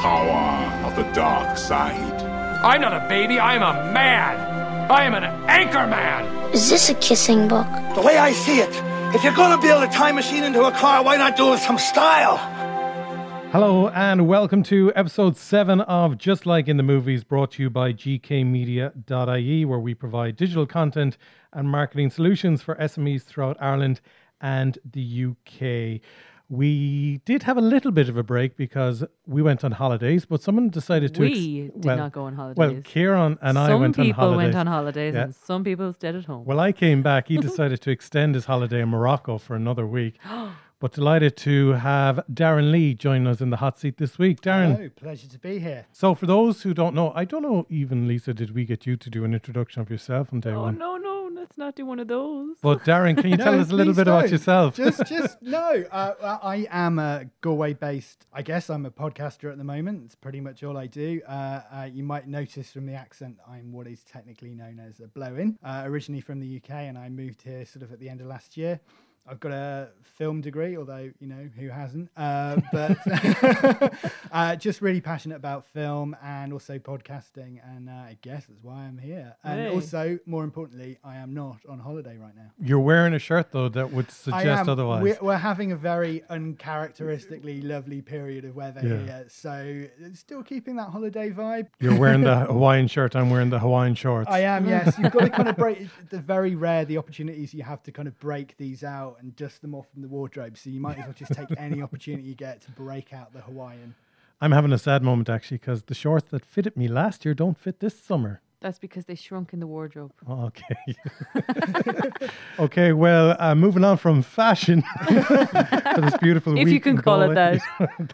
power of the dark side. I'm not a baby, I'm a man. I am an anchor man. Is this a kissing book? The way I see it, if you're gonna build a time machine into a car, why not do it with some style? Hello and welcome to episode 7 of Just Like in the Movies, brought to you by gkmedia.ie, where we provide digital content and marketing solutions for SMEs throughout Ireland and the UK. We did have a little bit of a break because we went on holidays, but someone decided to. We did not go on holidays. Well. Kieran and I went on holidays. Some people went on holidays Yeah. and some people stayed at home. Well, I came back. He decided to extend his holiday in Morocco for another week. But delighted to have Darren Lee join us in the hot seat this week. Darren, Hello, pleasure to be here. so for those who don't know, I don't know even Lisa, did we get you to do an introduction of yourself on day oh one? no, no, let's not do one of those. But Darren, can you tell us a little bit about don't. yourself? Just, just no. Uh, I am a Galway-based. I guess I'm a podcaster at the moment. It's pretty much all I do. Uh, uh, you might notice from the accent, I'm what is technically known as a blow-in. Uh, originally from the UK, and I moved here sort of at the end of last year. I've got a film degree, although you know who hasn't. Uh, but uh, just really passionate about film and also podcasting, and uh, I guess that's why I'm here. And Hey. also, more importantly, I am not on holiday right now. You're wearing a shirt though that would suggest otherwise. We're, we're having a very uncharacteristically lovely period of weather Yeah. here, so still keeping that holiday vibe. You're wearing the Hawaiian shirt. I'm wearing the Hawaiian shorts. I am, yes. You've got to kind of break the very rare the opportunities you have to kind of break these out and dust them off from the wardrobe. So you might as well just take any opportunity you get to break out the Hawaiian. I'm having a sad moment actually because the shorts that fitted me last year don't fit this summer. That's because they shrunk in the wardrobe. Okay. okay, well, uh, moving on from fashion for this beautiful If week you can call it that.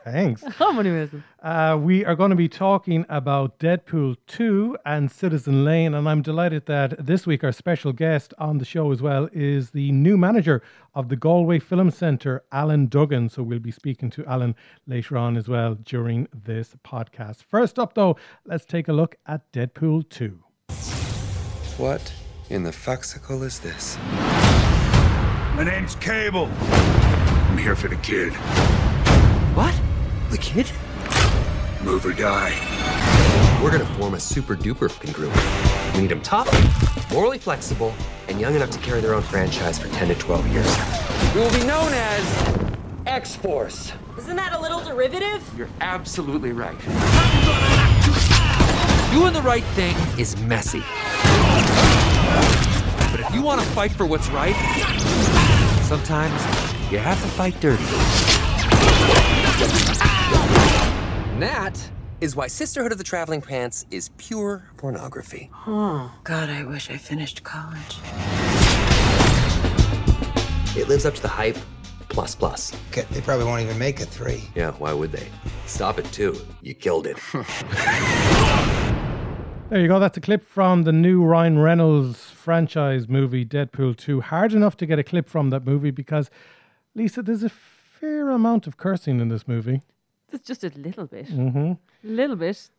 Thanks. How many missing? Uh, we are going to be talking about Deadpool 2 and Citizen Lane, and I'm delighted that this week our special guest on the show as well is the new manager of the Galway Film Centre, Alan Duggan. So we'll be speaking to Alan later on as well during this podcast. First up, though, let's take a look at Deadpool 2. What in the fuxicle is this? My name's Cable. I'm here for the kid. What? The kid? Move or die. We're gonna form a super duper fucking group. We need them tough, morally flexible, and young enough to carry their own franchise for 10 to 12 years. We will be known as X Force. Isn't that a little derivative? You're absolutely right. Doing the right thing is messy. But if you want to fight for what's right, sometimes you have to fight dirty. And that is why Sisterhood of the Traveling Pants is pure pornography. Oh, God, I wish I finished college. It lives up to the hype, plus plus. Okay, They probably won't even make a three. Yeah, why would they? Stop it too. You killed it. There you go. That's a clip from the new Ryan Reynolds franchise movie, Deadpool 2. Hard enough to get a clip from that movie because, Lisa, there's a fair amount of cursing in this movie. It's just a little bit. hmm little bit.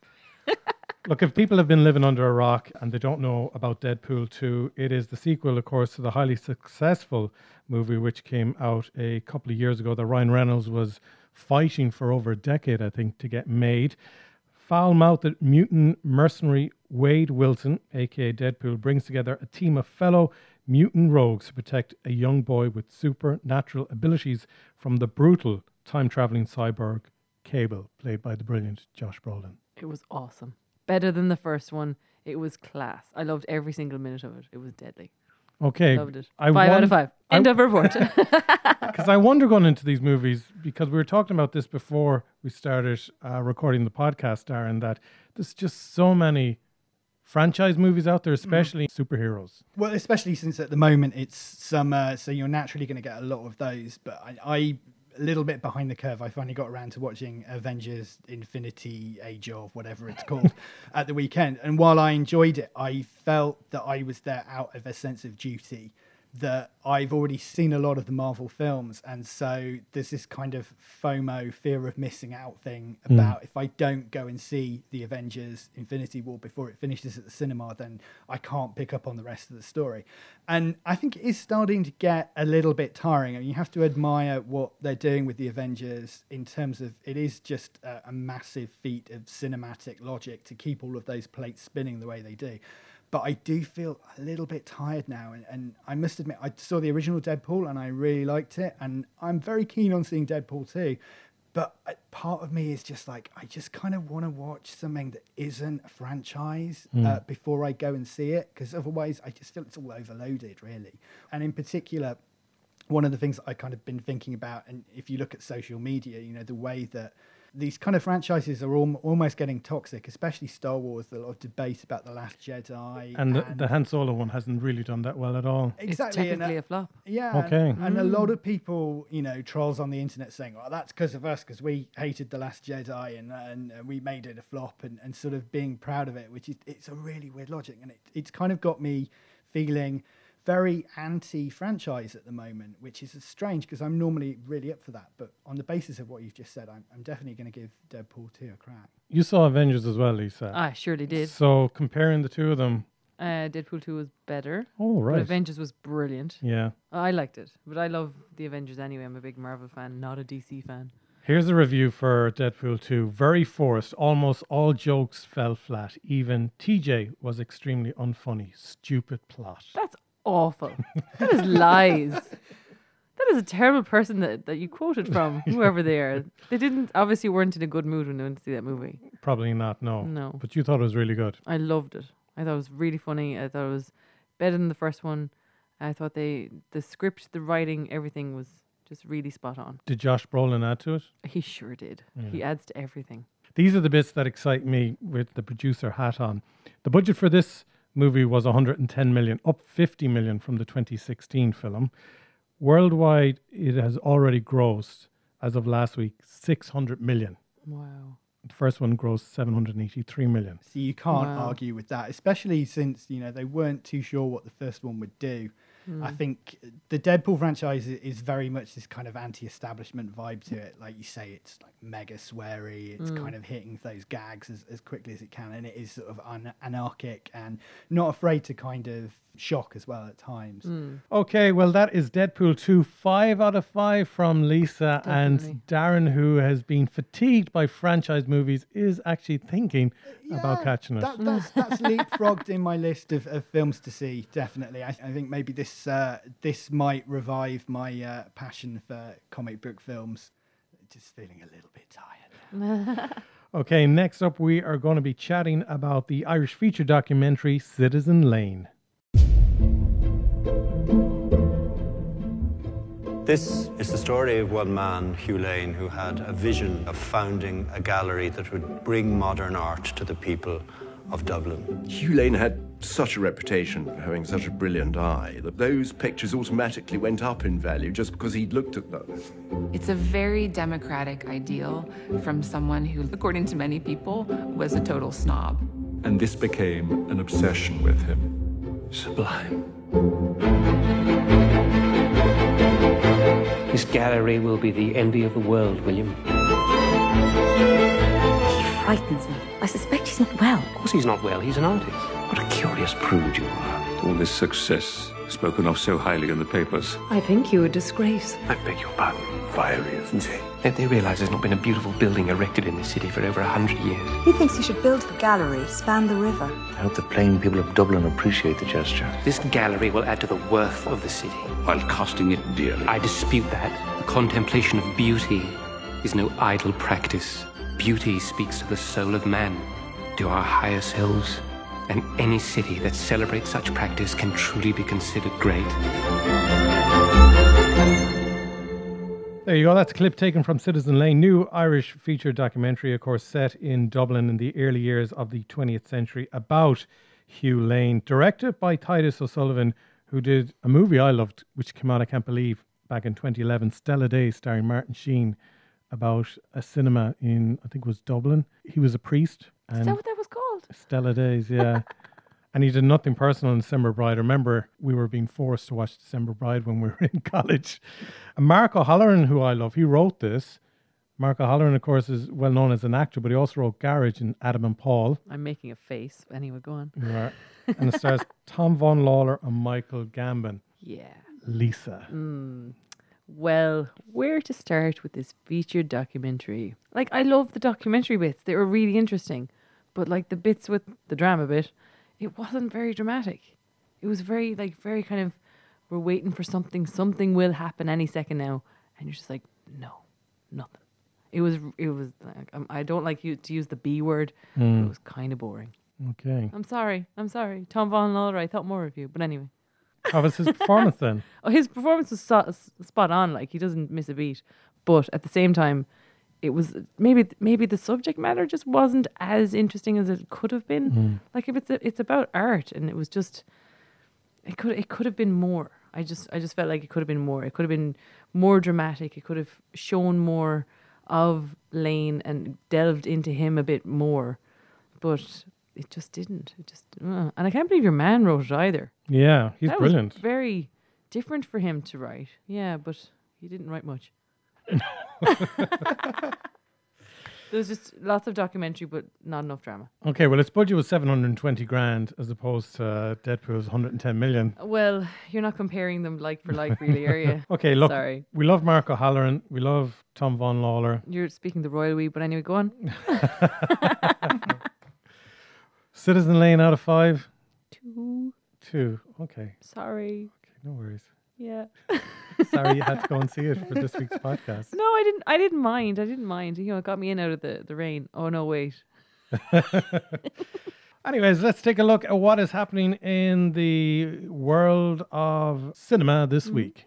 Look, if people have been living under a rock and they don't know about Deadpool 2, it is the sequel, of course, to the highly successful movie which came out a couple of years ago that Ryan Reynolds was fighting for over a decade, I think, to get made. Foul mouthed mutant mercenary Wade Wilson, aka Deadpool, brings together a team of fellow mutant rogues to protect a young boy with supernatural abilities from the brutal time traveling cyborg Cable, played by the brilliant Josh Brolin. It was awesome. Better than the first one. It was class. I loved every single minute of it. It was deadly. Okay. Loved it. I five out of five. I- End of report. Because I wonder going into these movies, because we were talking about this before we started uh, recording the podcast, Darren, that there's just so many franchise movies out there, especially superheroes. Well, especially since at the moment it's summer, so you're naturally going to get a lot of those. But I, I, a little bit behind the curve, I finally got around to watching Avengers Infinity Age of whatever it's called at the weekend. And while I enjoyed it, I felt that I was there out of a sense of duty that I've already seen a lot of the Marvel films, and so there's this kind of FOMO, fear of missing out thing Hmm. about if I don't go and see the Avengers Infinity War before it finishes at the cinema, then I can't pick up on the rest of the story. And I think it is starting to get a little bit tiring. I mean, you have to admire what they're doing with the Avengers in terms of it is just a, a massive feat of cinematic logic to keep all of those plates spinning the way they do but I do feel a little bit tired now. And, and I must admit, I saw the original Deadpool and I really liked it. And I'm very keen on seeing Deadpool too. But part of me is just like, I just kind of want to watch something that isn't a franchise uh, before I go and see it. Because otherwise, I just feel it's all overloaded, really. And in particular, one of the things I kind of been thinking about, and if you look at social media, you know, the way that these kind of franchises are al- almost getting toxic, especially Star Wars. There's a lot of debate about The Last Jedi. And the, the Han Solo one hasn't really done that well at all. exactly. It's uh, technically a flop. yeah. and- Okay. And, a lot of people, you know, trolls on the internet saying, "Oh, that's because of us, because we hated the Last Jedi and and, and we made it a flop," and, and sort of being proud of it, which is it's a really weird logic, and it, it's kind of got me feeling very anti-franchise at the moment, which is strange because I'm normally really up for that. But on the basis of what you've just said, I'm, I'm definitely going to give Deadpool two a crack. You saw Avengers as well, Lisa. I surely did. So comparing the two of them, Uh, Deadpool 2 was better. oh But Avengers was brilliant. yeah. I liked it. But I love the Avengers anyway. I'm a big Marvel fan, not a DC fan. Here's a review for Deadpool 2. Very forced. Almost all jokes fell flat. Even TJ was extremely unfunny. Stupid plot. That's awful. that is lies. That is a terrible person that, that you quoted from, whoever they are. They didn't obviously weren't in a good mood when they went to see that movie. Probably not, no. No. But you thought it was really good. I loved it. I thought it was really funny. I thought it was better than the first one. I thought they the script, the writing, everything was just really spot on. Did Josh Brolin add to it? He sure did. He adds to everything. These are the bits that excite me with the producer hat on. The budget for this movie was 110 million, up 50 million from the 2016 film. Worldwide, it has already grossed, as of last week, 600 million. Wow. The first one grossed 783 million. So you can't Wow. argue with that, especially since you know they weren't too sure what the first one would do. I hmm. think the Deadpool franchise is very much this kind of anti-establishment vibe to it. Like you say, it's like mega sweary. It's hmm. kind of hitting those gags as, as quickly as it can, and it is sort of un- anarchic and not afraid to kind of shock as well at times. Hmm. Okay, well, that is Deadpool 2, five out of five from Lisa. Definitely. And Darren, who has been fatigued by franchise movies, is actually thinking about catching us. That, that's, that's leapfrogged in my list of, of films to see. Definitely, I, I think maybe this uh, this might revive my uh, passion for comic book films. Just feeling a little bit tired. Okay, next up, we are going to be chatting about the Irish feature documentary Citizen Lane. This is the story of one man, Hugh Lane, who had a vision of founding a gallery that would bring modern art to the people of Dublin. Hugh Lane had such a reputation for having such a brilliant eye that those pictures automatically went up in value just because he'd looked at them. It's a very democratic ideal from someone who, according to many people, was a total snob. And this became an obsession with him. Sublime. This gallery will be the envy of the world, William. He frightens me. I suspect he's not well. Of course he's not well, he's an artist. What a curious prude you are. All this success spoken of so highly in the papers. I think you a disgrace. I beg your pardon. Fiery, isn't he? Don't they realize there's not been a beautiful building erected in this city for over a hundred years? He thinks you should build the gallery, span the river. I hope the plain people of Dublin appreciate the gesture. This gallery will add to the worth of the city. While costing it dearly. I dispute that. The contemplation of beauty is no idle practice. Beauty speaks to the soul of man, to our higher selves. And any city that celebrates such practice can truly be considered great. There you go. That's a clip taken from Citizen Lane, new Irish feature documentary, of course, set in Dublin in the early years of the 20th century about Hugh Lane, directed by Titus O'Sullivan, who did a movie I loved, which came out, I can't believe, back in 2011, Stella Days, starring Martin Sheen, about a cinema in, I think it was Dublin. He was a priest. Is that what that was called? Stella Days, yeah. And he did nothing personal in December Bride. I remember we were being forced to watch December Bride when we were in college. And Mark O'Halloran, who I love, he wrote this. Mark O'Halloran, of course, is well known as an actor, but he also wrote Garage and Adam and Paul. I'm making a face. Anyway, go on. You are. and it stars Tom Vaughan-Lawlor and Michael Gambon. Yeah. Lisa. Mm. Well, where to start with this featured documentary? Like, I love the documentary bits. They were really interesting. But, like, the bits with the drama bit, it wasn't very dramatic. It was very, like, very kind of, we're waiting for something. Something will happen any second now. And you're just like, no, nothing. It was, it was, like, um, I don't like you to use the B word, but Mm. it was kind of boring. Okay. I'm sorry. I'm sorry. Tom Vaughan-Lawlor, I thought more of you. But anyway. How was his performance then? Oh, his performance was so, spot on. Like he doesn't miss a beat. But at the same time, it was maybe maybe the subject matter just wasn't as interesting as it could have been. Mm. Like if it's a, it's about art, and it was just it could it could have been more. I just I just felt like it could have been more. It could have been more dramatic. It could have shown more of Lane and delved into him a bit more. But it just didn't. It just uh. and I can't believe your man wrote it either. Yeah, he's That was brilliant. very different for him to write. Yeah, but he didn't write much. there was just lots of documentary, but not enough drama. Okay, well, its budget was 720 grand as opposed to uh, Deadpool's 110 million. Well, you're not comparing them like for like, really, are you? Okay, look, Sorry. we love Mark O'Halloran. We love Tom Vaughan-Lawlor. You're speaking the royal we, but anyway, go on. Citizen Lane out of five? Two. Two. Okay. Sorry. Okay, no worries. Yeah. Sorry you had to go and see it for this week's podcast. No, I didn't. I didn't mind. I didn't mind. You know, it got me in out of the, the rain. Oh no, wait. Anyways, let's take a look at what is happening in the world of cinema this mm-hmm. week.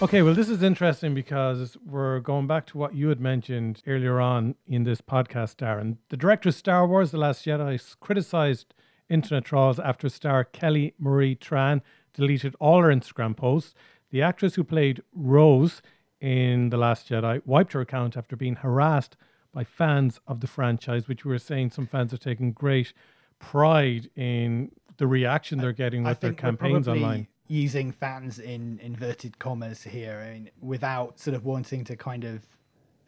Okay, well, this is interesting because we're going back to what you had mentioned earlier on in this podcast, Darren. The director of Star Wars The Last Jedi criticized internet trolls after star Kelly Marie Tran deleted all her Instagram posts. The actress who played Rose in The Last Jedi wiped her account after being harassed by fans of the franchise, which we were saying some fans are taking great pride in the reaction they're getting I with their think we're campaigns online. Using fans in inverted commas here, I mean, without sort of wanting to kind of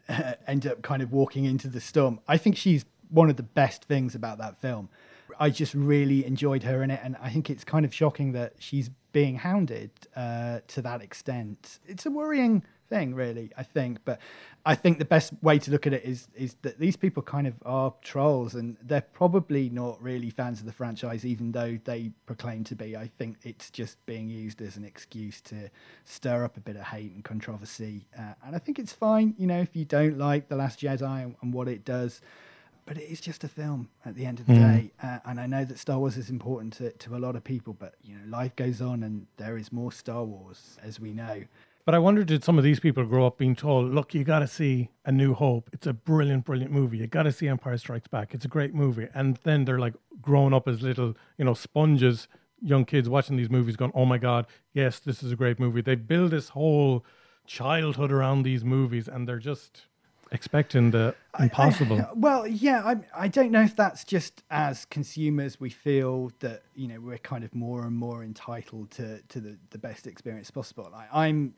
end up kind of walking into the storm. I think she's one of the best things about that film. I just really enjoyed her in it, and I think it's kind of shocking that she's being hounded uh, to that extent. It's a worrying thing, really. I think, but I think the best way to look at it is is that these people kind of are trolls, and they're probably not really fans of the franchise, even though they proclaim to be. I think it's just being used as an excuse to stir up a bit of hate and controversy, uh, and I think it's fine. You know, if you don't like the Last Jedi and, and what it does but it is just a film at the end of the Mm. day. Uh, and I know that Star Wars is important to, to a lot of people, but you know, life goes on, and there is more Star Wars, as we know. But I wonder, did some of these people grow up being told, look, you got to see A New Hope. It's a brilliant, brilliant movie. You got to see Empire Strikes Back. It's a great movie. And then they're like growing up as little, you know, sponges, young kids watching these movies going, oh my God, yes, this is a great movie. They build this whole childhood around these movies and they're just expecting uh, the impossible. Well, yeah, I, I don't know if that's just as consumers we feel that you know we're kind of more and more entitled to to the, the best experience possible. Like, I'm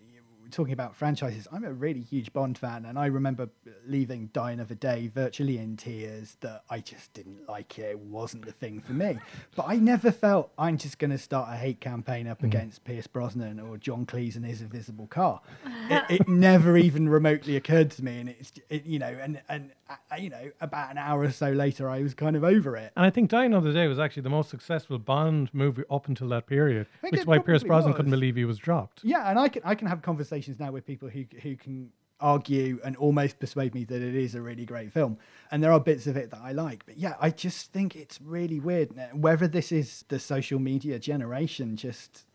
talking about franchises. I'm a really huge Bond fan, and I remember leaving Die Another Day virtually in tears that I just didn't like it. It wasn't the thing for me. But I never felt I'm just going to start a hate campaign up mm-hmm. against Pierce Brosnan or John Cleese and his invisible car. it, it never even remotely occurred to me, and it's it, you know, and and you know, about an hour or so later, I was kind of over it. And I think Die Another Day was actually the most successful Bond movie up until that period, which is why Pierce Brosnan was. couldn't believe he was dropped. Yeah, and I can I can have conversations now with people who who can argue and almost persuade me that it is a really great film. And there are bits of it that I like. But yeah, I just think it's really weird. Whether this is the social media generation just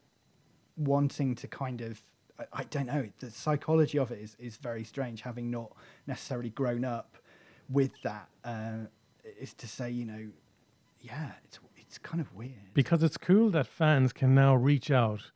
wanting to kind of I, I don't know, the psychology of it is, is very strange, having not necessarily grown up with that. Uh, is to say, you know, yeah, it's it's kind of weird. Because it's cool that fans can now reach out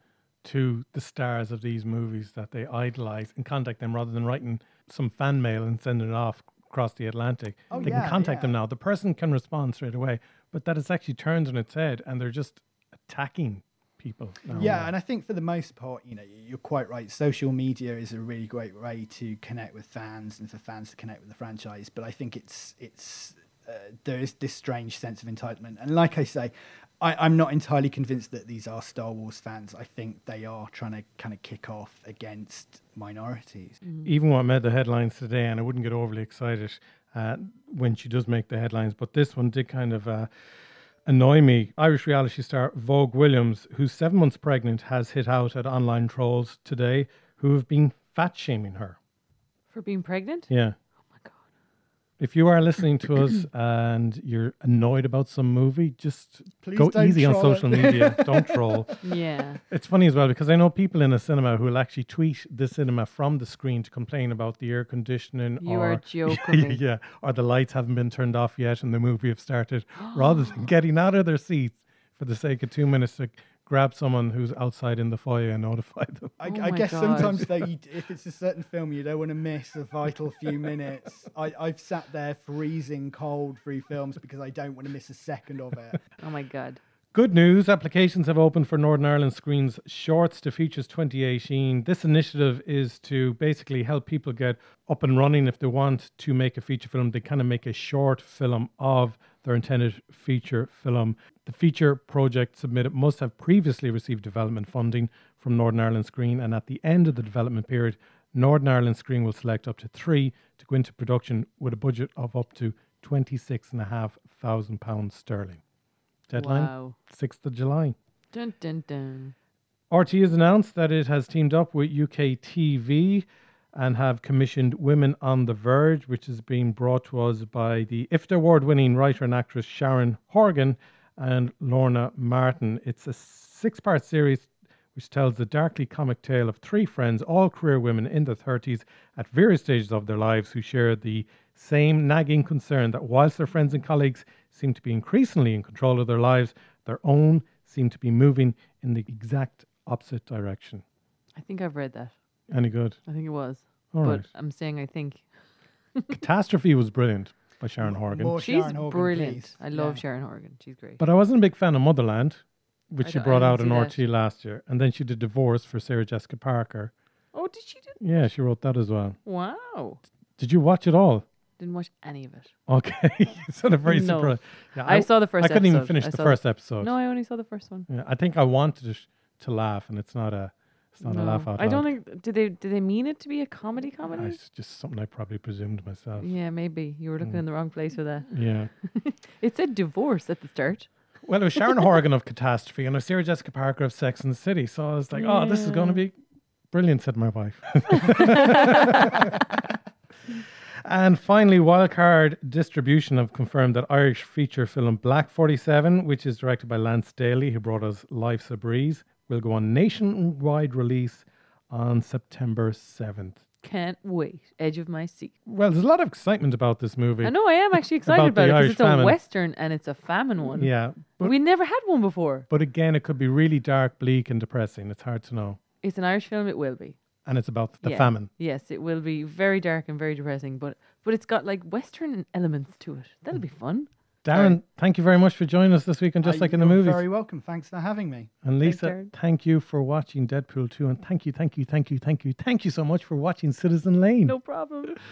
to the stars of these movies that they idolize and contact them rather than writing some fan mail and sending it off across the Atlantic. Oh, they yeah, can contact yeah. them now. The person can respond straight away, but that it's actually turned on its head and they're just attacking people. now. Yeah, and I think for the most part, you know, you're quite right. Social media is a really great way to connect with fans and for fans to connect with the franchise. But I think it's it's uh, there is this strange sense of entitlement, and like I say, I, I'm not entirely convinced that these are Star Wars fans. I think they are trying to kind of kick off against minorities. even what made the headlines today, and I wouldn't get overly excited uh, when she does make the headlines, but this one did kind of uh, annoy me. Irish reality star Vogue Williams, who's seven months pregnant, has hit out at online trolls today who have been fat shaming her. For being pregnant? Yeah. If you are listening to us and you're annoyed about some movie, just Please go easy on troll it. social media. don't troll. Yeah. It's funny as well because I know people in a cinema who will actually tweet the cinema from the screen to complain about the air conditioning. You or, are joking yeah, or the lights haven't been turned off yet and the movie have started, rather than getting out of their seats for the sake of two minutes to grab someone who's outside in the foyer and notify them. I, Oh I guess God. sometimes though, you, if it's a certain film, you don't want to miss a vital few minutes. I, I've sat there freezing cold through films because I don't want to miss a second of it. Oh my god. Good news applications have opened for Northern Ireland Screens Shorts to Features 2018. This initiative is to basically help people get up and running if they want to make a feature film. They kind of make a short film of their intended feature film. The feature project submitted must have previously received development funding from Northern Ireland Screen, and at the end of the development period, Northern Ireland Screen will select up to three to go into production with a budget of up to £26,500 sterling. Deadline Wow. 6th of July. Dun dun dun. RT has announced that it has teamed up with UK TV and have commissioned Women on the Verge, which is being brought to us by the IFTA award winning writer and actress Sharon Horgan and Lorna Martin. It's a six part series which tells the darkly comic tale of three friends, all career women in their 30s at various stages of their lives, who share the same nagging concern that whilst their friends and colleagues seem to be increasingly in control of their lives, their own seem to be moving in the exact opposite direction. I think I've read that. Any good? I think it was. All but right. I'm saying I think Catastrophe was brilliant by Sharon Horgan. more she's Sharon Horgan, brilliant. please. I love Yeah. Sharon Horgan. She's great. But I wasn't a big fan of Motherland, which I she don't- I brought out in see RT that. last year. And then she did Divorce for Sarah Jessica Parker. oh, did she do? Yeah, she wrote that as well. Wow. Did you watch it all? Didn't watch any of it. Okay. you sounded very No. surprised. Yeah, I, saw the first. I couldn't even episode. finish I the saw first episode. No, I only saw the first one. Yeah, I think I wanted it to laugh, and it's not a, it's not a laugh No. out I don't think. Did they? Did they mean it to be a comedy? Comedy? It's just something I probably presumed myself. Yeah, maybe you were looking Mm. in the wrong place for that. Yeah. It said divorce at the start. Well, it was Sharon Horgan of Catastrophe and it was Sarah Jessica Parker of Sex and the City. So I was like, oh, this is going to be brilliant, said my wife. and finally, Wildcard Distribution have confirmed that Irish feature film Black 47, which is directed by Lance Daly, who brought us Life's a Breeze, will go on nationwide release on September 7th. Can't wait. Edge of my seat. Well, there's a lot of excitement about this movie. I know I am actually excited About about, it because it's a western and it's a famine one. Yeah. But, we never had one before. but again, it could be really dark, bleak, and depressing. It's hard to know. It's an Irish film. It will be. And it's about the Yeah. famine. Yes, it will be very dark and very depressing, but but it's got like western elements to it. That'll be fun. Darren, thank you very much for joining us this week on Just Uh, Like in the you're Movies. Very welcome. Thanks for having me. and Lisa, Darren. thank you for watching Deadpool 2. And thank you, thank you, thank you, thank you, thank you so much for watching Citizen Lane. No problem.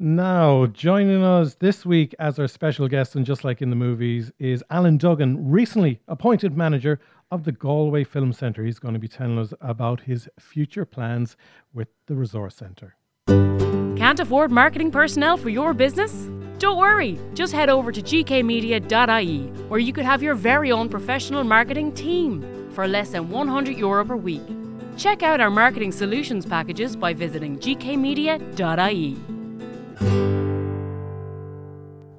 Now, joining us this week as our special guest on Just Like in the Movies is Alan Duggan, recently appointed manager of the Galway Film Centre. He's going to be telling us about his future plans with the Resource Centre. Can't afford marketing personnel for your business? Don't worry, just head over to gkmedia.ie where you could have your very own professional marketing team for less than 100 euro per week. Check out our marketing solutions packages by visiting gkmedia.ie.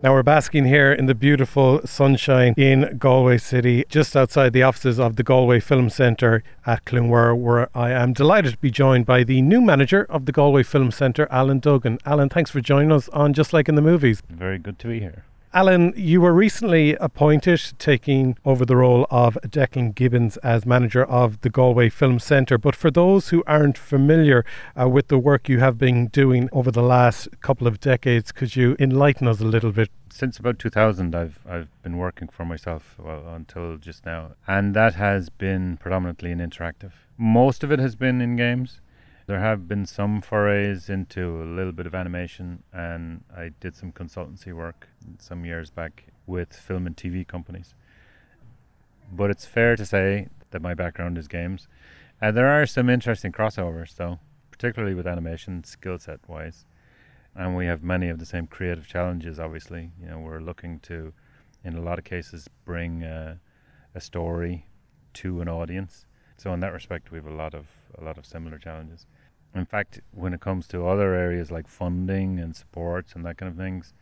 Now we're basking here in the beautiful sunshine in Galway City, just outside the offices of the Galway Film Centre at Cluain Mhuire, where I am delighted to be joined by the new manager of the Galway Film Centre, Alan Duggan. Alan, thanks for joining us on Just Like in the Movies. Very good to be here. Alan, you were recently appointed, taking over the role of Declan Gibbons as manager of the Galway Film Centre. But for those who aren't familiar uh, with the work you have been doing over the last couple of decades, could you enlighten us a little bit? Since about 2000, I've I've been working for myself well, until just now, and that has been predominantly in interactive. Most of it has been in games. There have been some forays into a little bit of animation, and I did some consultancy work some years back with film and TV companies. But it's fair to say that my background is games. And there are some interesting crossovers, though, particularly with animation, skill set wise. And we have many of the same creative challenges, obviously. You know, we're looking to, in a lot of cases, bring uh, a story to an audience. So in that respect, we have a lot of a lot of similar challenges. In fact, when it comes to other areas like funding and supports and that kind of things,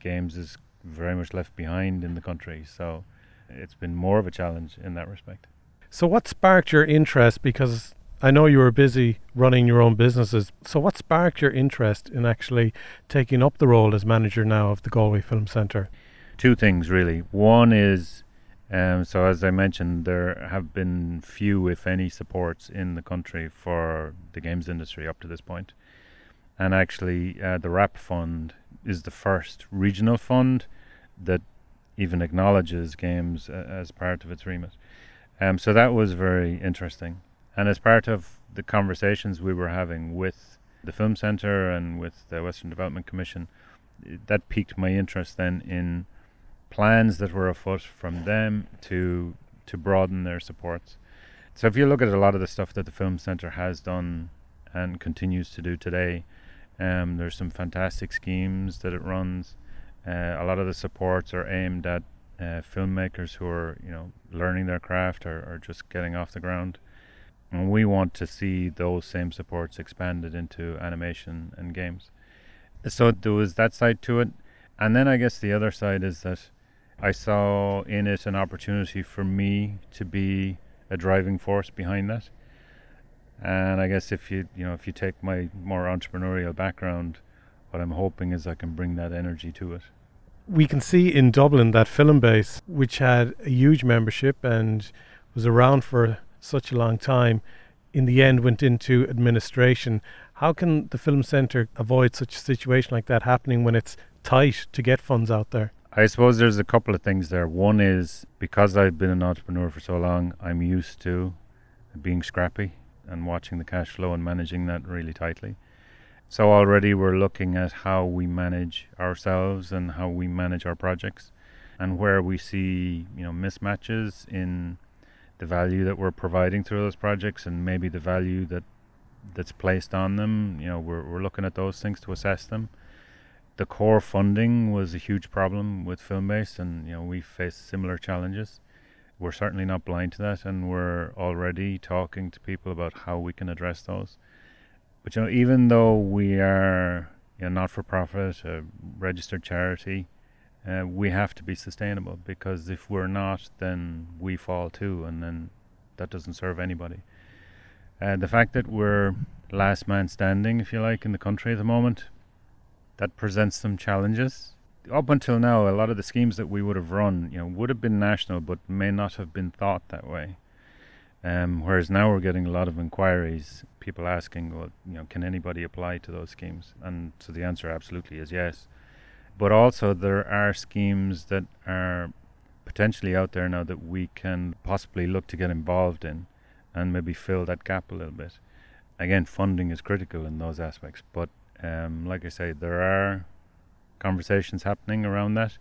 games is very much left behind in the country. So it's been more of a challenge in that respect. So, what sparked your interest? Because I know you were busy running your own businesses. So, what sparked your interest in actually taking up the role as manager now of the Galway Film Centre? Two things, really. One is um, so, as I mentioned, there have been few, if any, supports in the country for the games industry up to this point. And actually, uh, the RAP Fund is the first regional fund that even acknowledges games uh, as part of its remit. Um, so that was very interesting. And as part of the conversations we were having with the Film Centre and with the Western Development Commission, that piqued my interest then in plans that were afoot from them to to broaden their supports. So if you look at a lot of the stuff that the Film Centre has done and continues to do today, um, there's some fantastic schemes that it runs. Uh, a lot of the supports are aimed at uh, filmmakers who are, you know, learning their craft or, or just getting off the ground. And we want to see those same supports expanded into animation and games. So there was that side to it. And then I guess the other side is that I saw in it an opportunity for me to be a driving force behind that. And I guess if you you know if you take my more entrepreneurial background, what I'm hoping is I can bring that energy to it. We can see in Dublin that Filmbase, which had a huge membership and was around for such a long time, in the end went into administration. How can the Film Centre avoid such a situation like that happening when it's tight to get funds out there? I suppose there's a couple of things there. One is because I've been an entrepreneur for so long, I'm used to being scrappy and watching the cash flow and managing that really tightly. So already we're looking at how we manage ourselves and how we manage our projects and where we see, you know, mismatches in the value that we're providing through those projects and maybe the value that that's placed on them. You know, we're we're looking at those things to assess them the core funding was a huge problem with Filmbase, and you know we face similar challenges. We're certainly not blind to that, and we're already talking to people about how we can address those. But you know, even though we are you know, not for profit, a registered charity, uh, we have to be sustainable because if we're not, then we fall too, and then that doesn't serve anybody. Uh, the fact that we're last man standing, if you like, in the country at the moment, that presents some challenges. Up until now, a lot of the schemes that we would have run, you know, would have been national, but may not have been thought that way. Um, whereas now we're getting a lot of inquiries, people asking, well, you know, can anybody apply to those schemes? And so the answer absolutely is yes. But also there are schemes that are potentially out there now that we can possibly look to get involved in and maybe fill that gap a little bit. Again, funding is critical in those aspects, but um, like I say, there are conversations happening around that,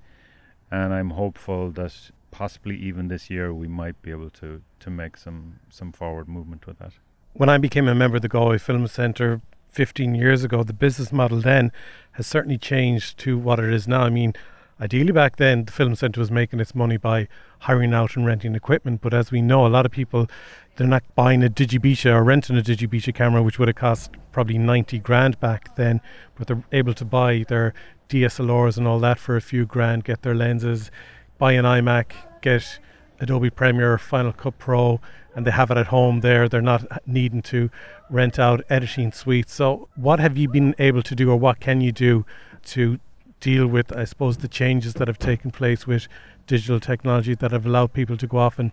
and I'm hopeful that possibly even this year we might be able to to make some some forward movement with that. When I became a member of the Galway Film Centre 15 years ago, the business model then has certainly changed to what it is now. I mean, ideally back then the film centre was making its money by hiring out and renting equipment, but as we know, a lot of people they're not buying a Digibeta or renting a Digibeta camera, which would have cost probably 90 grand back then, but they're able to buy their DSLRs and all that for a few grand, get their lenses, buy an iMac, get Adobe Premiere, Final Cut Pro, and they have it at home there. They're not needing to rent out editing suites. So, what have you been able to do, or what can you do to deal with, I suppose, the changes that have taken place with digital technology that have allowed people to go off and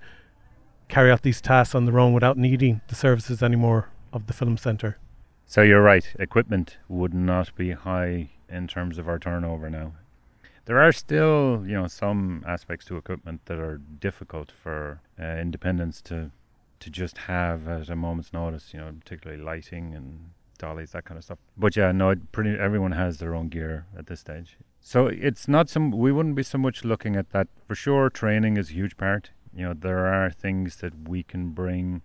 carry out these tasks on their own without needing the services anymore of the film centre. So you're right. Equipment would not be high in terms of our turnover now. There are still, you know, some aspects to equipment that are difficult for uh, independents to to just have at a moment's notice. You know, particularly lighting and dollies, that kind of stuff. But yeah, no, pretty everyone has their own gear at this stage. So it's not some. We wouldn't be so much looking at that for sure. Training is a huge part. You know, there are things that we can bring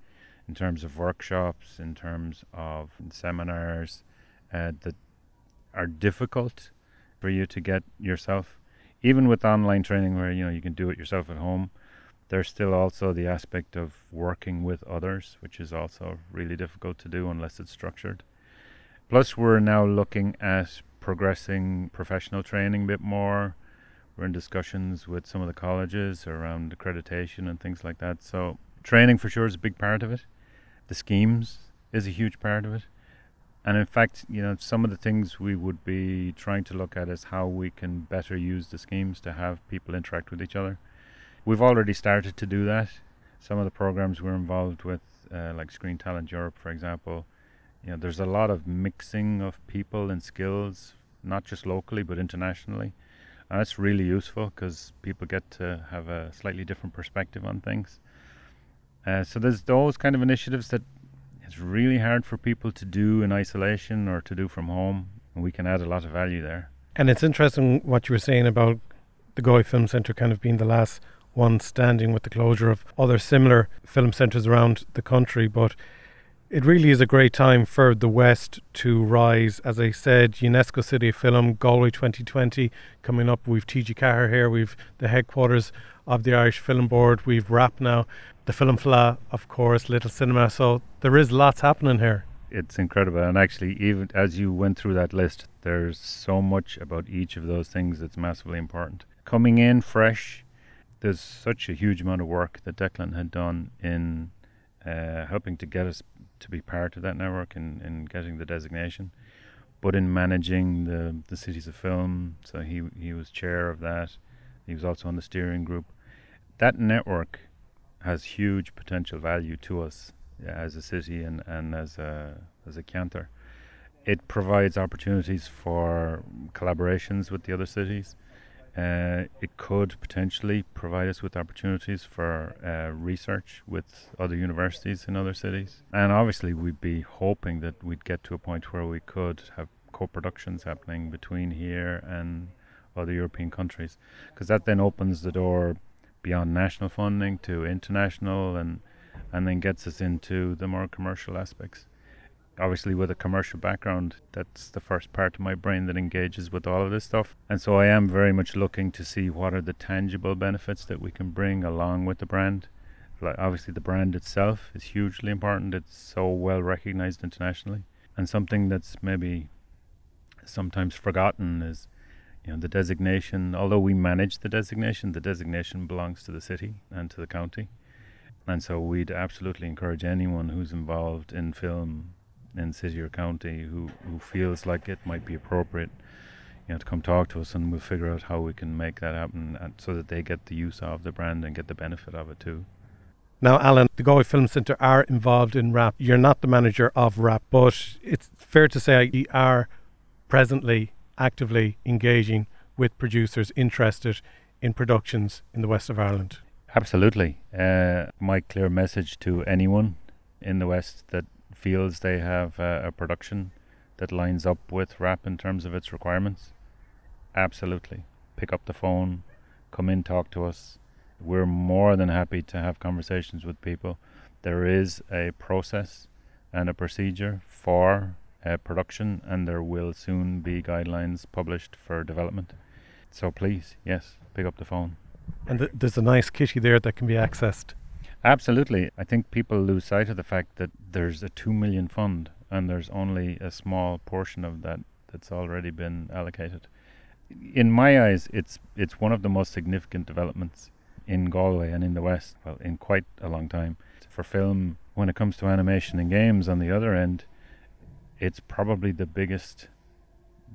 in terms of workshops, in terms of seminars uh, that are difficult for you to get yourself. Even with online training, where you know you can do it yourself at home, there's still also the aspect of working with others, which is also really difficult to do unless it's structured. Plus, we're now looking at progressing professional training a bit more. We're in discussions with some of the colleges around accreditation and things like that. So, training for sure is a big part of it. The schemes is a huge part of it. And in fact, you know, some of the things we would be trying to look at is how we can better use the schemes to have people interact with each other. We've already started to do that. Some of the programs we're involved with, uh, like Screen Talent Europe, for example, you know, there's a lot of mixing of people and skills, not just locally but internationally, and that's really useful because people get to have a slightly different perspective on things. Uh, so there's those kind of initiatives that it's really hard for people to do in isolation or to do from home, and we can add a lot of value there. And it's interesting what you were saying about the Galway Film Centre kind of being the last one standing with the closure of other similar film centres around the country, but it really is a great time for the West to rise. As I said, UNESCO City of Film, Galway 2020 coming up. We've TG Ceathair here, we've the headquarters of the Irish Film Board, we've WRAP now, the Film Fleadh, of course, Little Cinema. So there is lots happening here. It's incredible. And actually, even as you went through that list, there's so much about each of those things that's massively important. Coming in fresh, there's such a huge amount of work that Declan had done in uh, helping to get us to be part of that network and, and getting the designation, but in managing the, the cities of film. So he he was chair of that. He was also on the steering group. That network has huge potential value to us as a city and, and as a as a canter. It provides opportunities for collaborations with the other cities. Uh, it could potentially provide us with opportunities for uh, research with other universities in other cities. And obviously, we'd be hoping that we'd get to a point where we could have co productions happening between here and other European countries, because that then opens the door beyond national funding to international and, and then gets us into the more commercial aspects. Obviously with a commercial background that's the first part of my brain that engages with all of this stuff. And so i am very much looking to see what are the tangible benefits that we can bring along with the brand. Like obviously the brand itself is hugely important. It's so well recognized internationally. And something that's maybe sometimes forgotten is you know the designation although we manage the designation the designation belongs to the city and to the county and so we'd absolutely encourage anyone who's involved in film in city or county who, who feels like it might be appropriate, you know, to come talk to us and we'll figure out how we can make that happen and so that they get the use of the brand and get the benefit of it too. Now, Alan, the Galway Film Centre are involved in WRAP. You're not the manager of WRAP, but it's fair to say you are presently actively engaging with producers interested in productions in the west of Ireland. Absolutely. Uh, my clear message to anyone in the west that feels they have uh, a production that lines up with WRAP in terms of its requirements, absolutely. Pick up the phone, come in, talk to us. We're more than happy to have conversations with people. There is a process and a procedure for uh, production, and there will soon be guidelines published for development. So please, yes, pick up the phone. And th- there's a nice kitty there that can be accessed. Absolutely. I think people lose sight of the fact that there's a 2 million fund and there's only a small portion of that that's already been allocated. In my eyes, it's it's one of the most significant developments in Galway and in the West, well, in quite a long time. For film, when it comes to animation and games on the other end, it's probably the biggest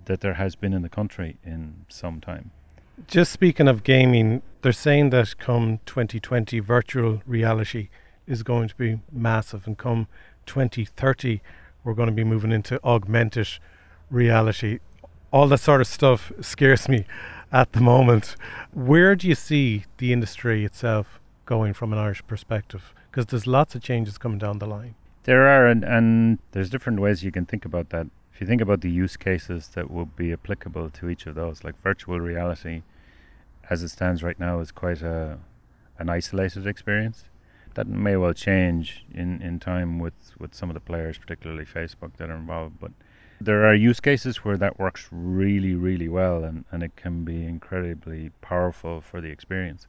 that there has been in the country in some time. Just speaking of gaming, they're saying that come 2020, virtual reality is going to be massive, and come 2030, we're going to be moving into augmented reality. All that sort of stuff scares me at the moment. Where do you see the industry itself going from an Irish perspective? Because there's lots of changes coming down the line. There are, and, and there's different ways you can think about that. If you think about the use cases that would be applicable to each of those, like virtual reality, as it stands right now, is quite a an isolated experience. That may well change in, in time with, with some of the players, particularly Facebook, that are involved. But there are use cases where that works really, really well and, and it can be incredibly powerful for the experience.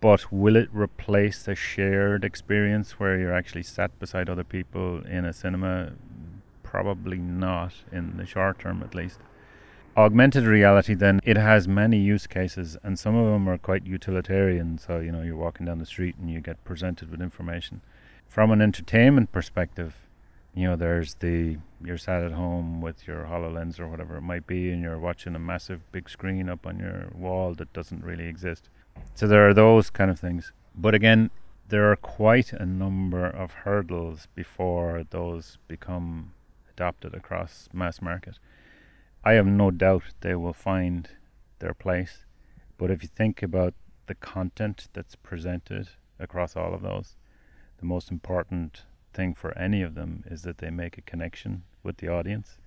But will it replace the shared experience where you're actually sat beside other people in a cinema? Probably not in the short term, at least. Augmented reality, then, it has many use cases, and some of them are quite utilitarian. So, you know, you're walking down the street and you get presented with information. From an entertainment perspective, you know, there's the you're sat at home with your HoloLens or whatever it might be, and you're watching a massive big screen up on your wall that doesn't really exist. So there are those kind of things. But again, there are quite a number of hurdles before those become adopted across mass market. I have no doubt they will find their place. But if you think about the content that's presented across all of those, the most important thing for any of them is that they make a connection with the audience.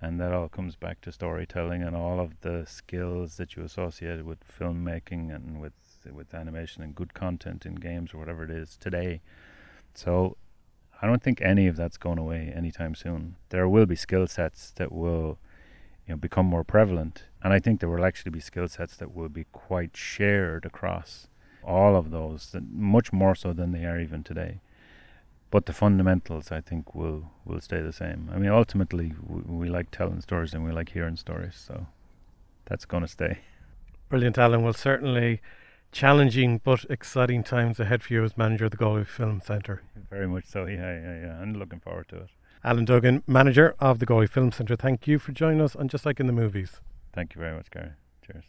And that all comes back to storytelling and all of the skills that you associate with filmmaking and with with animation and good content in games or whatever it is today. So I don't think any of that's going away anytime soon. There will be skill sets that will you know become more prevalent and I think there will actually be skill sets that will be quite shared across all of those much more so than they are even today but the fundamentals I think will will stay the same. I mean, ultimately, we, we like telling stories and we like hearing stories, so that's going to stay. Brilliant, Alan. Well, certainly challenging but exciting times ahead for you as manager of the Galway Film Centre. Very much so. Yeah, yeah, yeah. I'm looking forward to it. Alan Duggan, manager of the Galway Film Centre. Thank you for joining us on Just Like in the Movies. Thank you very much, Gary. Cheers.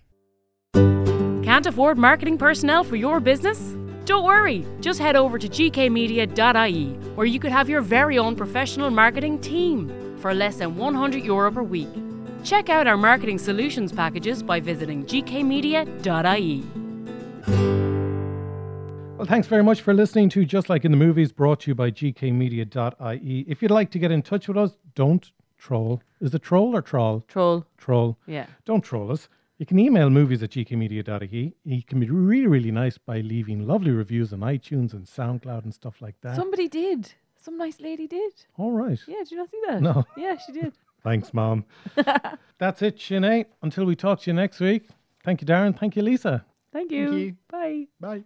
Can't afford marketing personnel for your business? Don't worry, just head over to gkmedia.ie where you could have your very own professional marketing team for less than 100 euro per week. Check out our marketing solutions packages by visiting gkmedia.ie. Well, thanks very much for listening to Just Like in the Movies, brought to you by gkmedia.ie. If you'd like to get in touch with us, don't troll. Is it troll or troll? Troll. Troll. Yeah. Don't troll us. You can email movies at gkmedia.ie. You can be really, really nice by leaving lovely reviews on iTunes and SoundCloud and stuff like that. Somebody did. Some nice lady did. All right. Yeah, did you not see that? No. Yeah, she did. Thanks, Mom. That's it, Sinead. Until we talk to you next week. Thank you, Darren. Thank you, Lisa. Thank you. you. Bye. Bye.